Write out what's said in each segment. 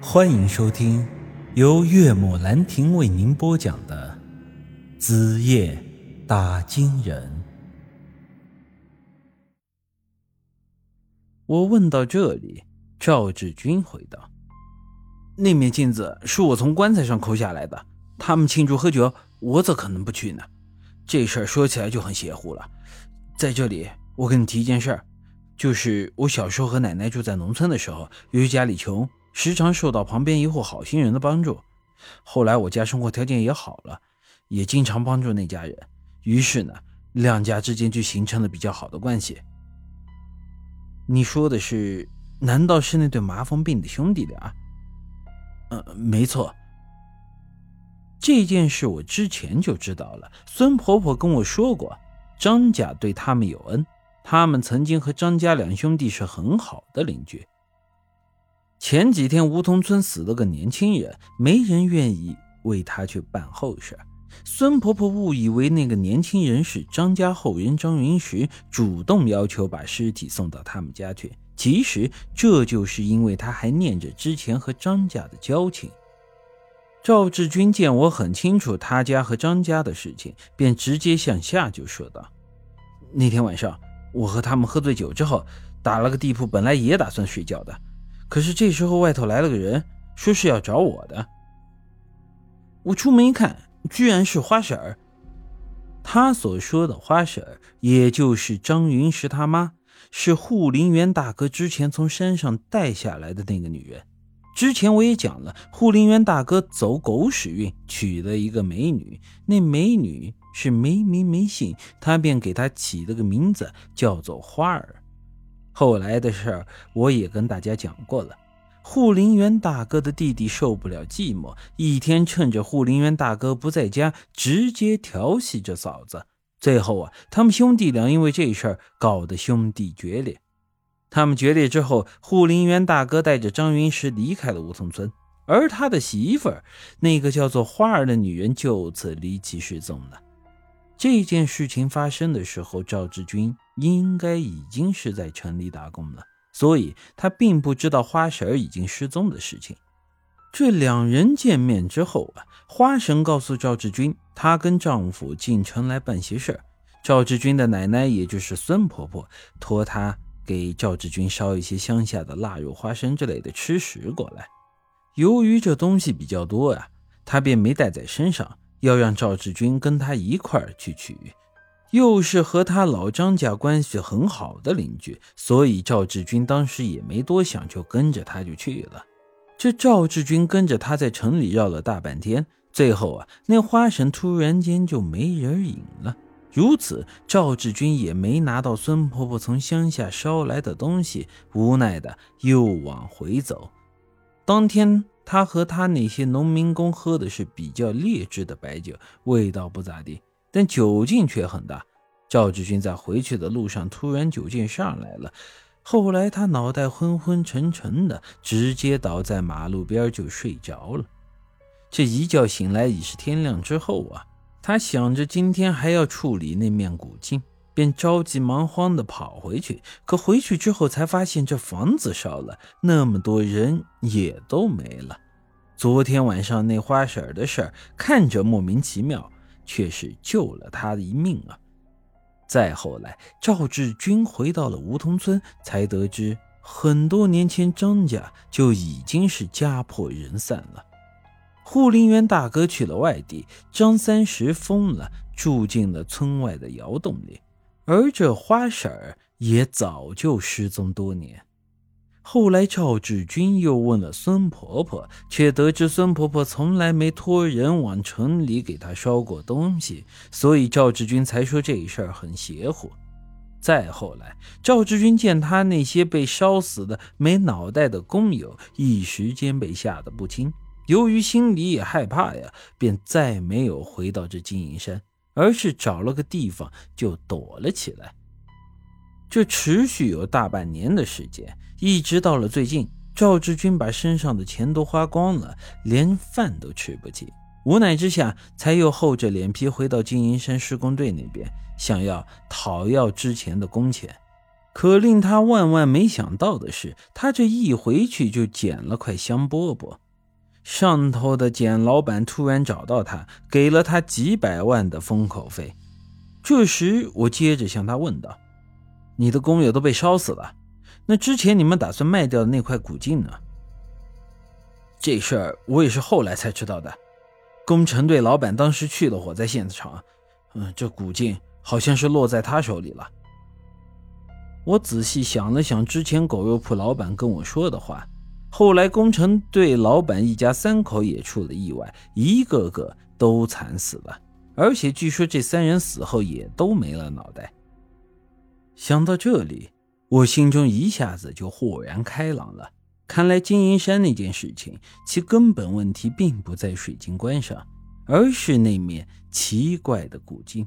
欢迎收听由岳母兰亭为您播讲的《子夜打金人》。我问到这里，赵志军回道：“那面镜子是我从棺材上抠下来的。他们庆祝喝酒，我怎可能不去呢？这事儿说起来就很邪乎了。在这里，我跟你提一件事儿，就是我小时候和奶奶住在农村的时候，由于家里穷。”时常受到旁边一户好心人的帮助，后来我家生活条件也好了，也经常帮助那家人，于是呢，两家之间就形成了比较好的关系。你说的是，难道是那对麻风病的兄弟俩？嗯，没错。这件事我之前就知道了，孙婆婆跟我说过，张家对他们有恩，他们曾经和张家两兄弟是很好的邻居。前几天梧桐村死了个年轻人，没人愿意为他去办后事。孙婆婆误以为那个年轻人是张家后人张云石，主动要求把尸体送到他们家去。其实这就是因为他还念着之前和张家的交情。赵志军见我很清楚他家和张家的事情，便直接向下就说道：“那天晚上我和他们喝醉酒之后，打了个地铺，本来也打算睡觉的。”可是这时候，外头来了个人，说是要找我的。我出门一看，居然是花婶儿。他所说的花婶儿，也就是张云石他妈，是护林员大哥之前从山上带下来的那个女人。之前我也讲了，护林员大哥走狗屎运，娶了一个美女，那美女是没名没姓，他便给她起了个名字，叫做花儿。后来的事儿我也跟大家讲过了。护林员大哥的弟弟受不了寂寞，一天趁着护林员大哥不在家，直接调戏着嫂子。最后啊，他们兄弟俩因为这事儿搞得兄弟决裂。他们决裂之后，护林员大哥带着张云石离开了梧桐村，而他的媳妇儿，那个叫做花儿的女人，就此离奇失踪了。这件事情发生的时候，赵志军应该已经是在城里打工了，所以他并不知道花婶已经失踪的事情。这两人见面之后啊，花婶告诉赵志军，她跟丈夫进城来办些事儿。赵志军的奶奶，也就是孙婆婆，托她给赵志军捎一些乡下的腊肉、花生之类的吃食过来。由于这东西比较多啊，她便没带在身上。要让赵志军跟他一块儿去取，又是和他老张家关系很好的邻居，所以赵志军当时也没多想，就跟着他就去了。这赵志军跟着他在城里绕了大半天，最后啊，那花神突然间就没人影了。如此，赵志军也没拿到孙婆婆从乡下捎来的东西，无奈的又往回走。当天。他和他那些农民工喝的是比较劣质的白酒，味道不咋地，但酒劲却很大。赵志军在回去的路上突然酒劲上来了，后来他脑袋昏昏沉沉的，直接倒在马路边就睡着了。这一觉醒来已是天亮之后啊，他想着今天还要处理那面古镜。便着急忙慌地跑回去，可回去之后才发现这房子烧了，那么多人也都没了。昨天晚上那花婶的事儿看着莫名其妙，却是救了他的一命啊！再后来，赵志军回到了梧桐村，才得知很多年前张家就已经是家破人散了。护林员大哥去了外地，张三石疯了，住进了村外的窑洞里。而这花婶儿也早就失踪多年。后来赵志军又问了孙婆婆，却得知孙婆婆从来没托人往城里给她捎过东西，所以赵志军才说这事儿很邪乎。再后来，赵志军见他那些被烧死的没脑袋的工友，一时间被吓得不轻。由于心里也害怕呀，便再没有回到这金银山。而是找了个地方就躲了起来。这持续有大半年的时间，一直到了最近，赵志军把身上的钱都花光了，连饭都吃不起。无奈之下，才又厚着脸皮回到金银山施工队那边，想要讨要之前的工钱。可令他万万没想到的是，他这一回去就捡了块香饽饽。上头的简老板突然找到他，给了他几百万的封口费。这时，我接着向他问道：“你的工友都被烧死了，那之前你们打算卖掉的那块古镜呢？”这事儿我也是后来才知道的。工程队老板当时去了火灾现场，嗯，这古镜好像是落在他手里了。我仔细想了想之前狗肉铺老板跟我说的话，后来工程队老板一家三口也出了意外，一个个都惨死了，而且据说这三人死后也都没了脑袋。想到这里，我心中一下子就豁然开朗了。看来金银山那件事情，其根本问题并不在水晶棺上，而是那面奇怪的古镜。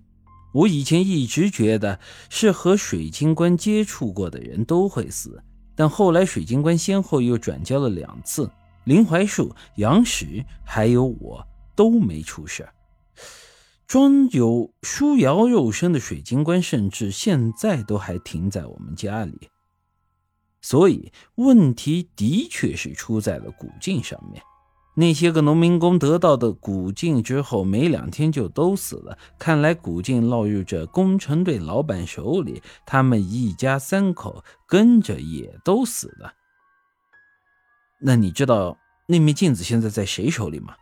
我以前一直觉得是和水晶棺接触过的人都会死，但后来水晶棺先后又转交了两次，林槐树、杨石还有我都没出事。装有舒瑶肉身的水晶棺，甚至现在都还停在我们家里，所以问题的确是出在了古镜上面。那些个农民工得到的古镜之后，没两天就都死了。看来古镜落入这工程队老板手里，他们一家三口跟着也都死了。那你知道那面镜子现在在谁手里吗？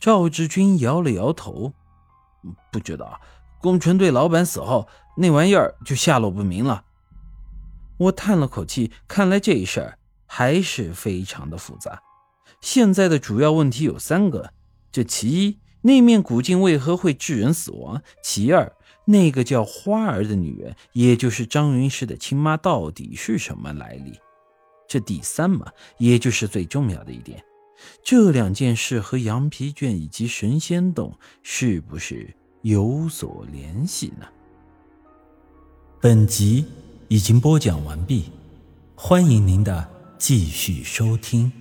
赵志军摇了摇头，不知道。工程队老板死后，那玩意儿就下落不明了。我叹了口气，看来这事儿还是非常的复杂。现在的主要问题有三个：这其一，那面古镜为何会致人死亡；其二，那个叫花儿的女人，也就是张云师的亲妈，到底是什么来历？这第三嘛，也就是最重要的一点，这两件事和羊皮卷以及神仙洞是不是有所联系呢？本集已经播讲完毕，欢迎您的继续收听。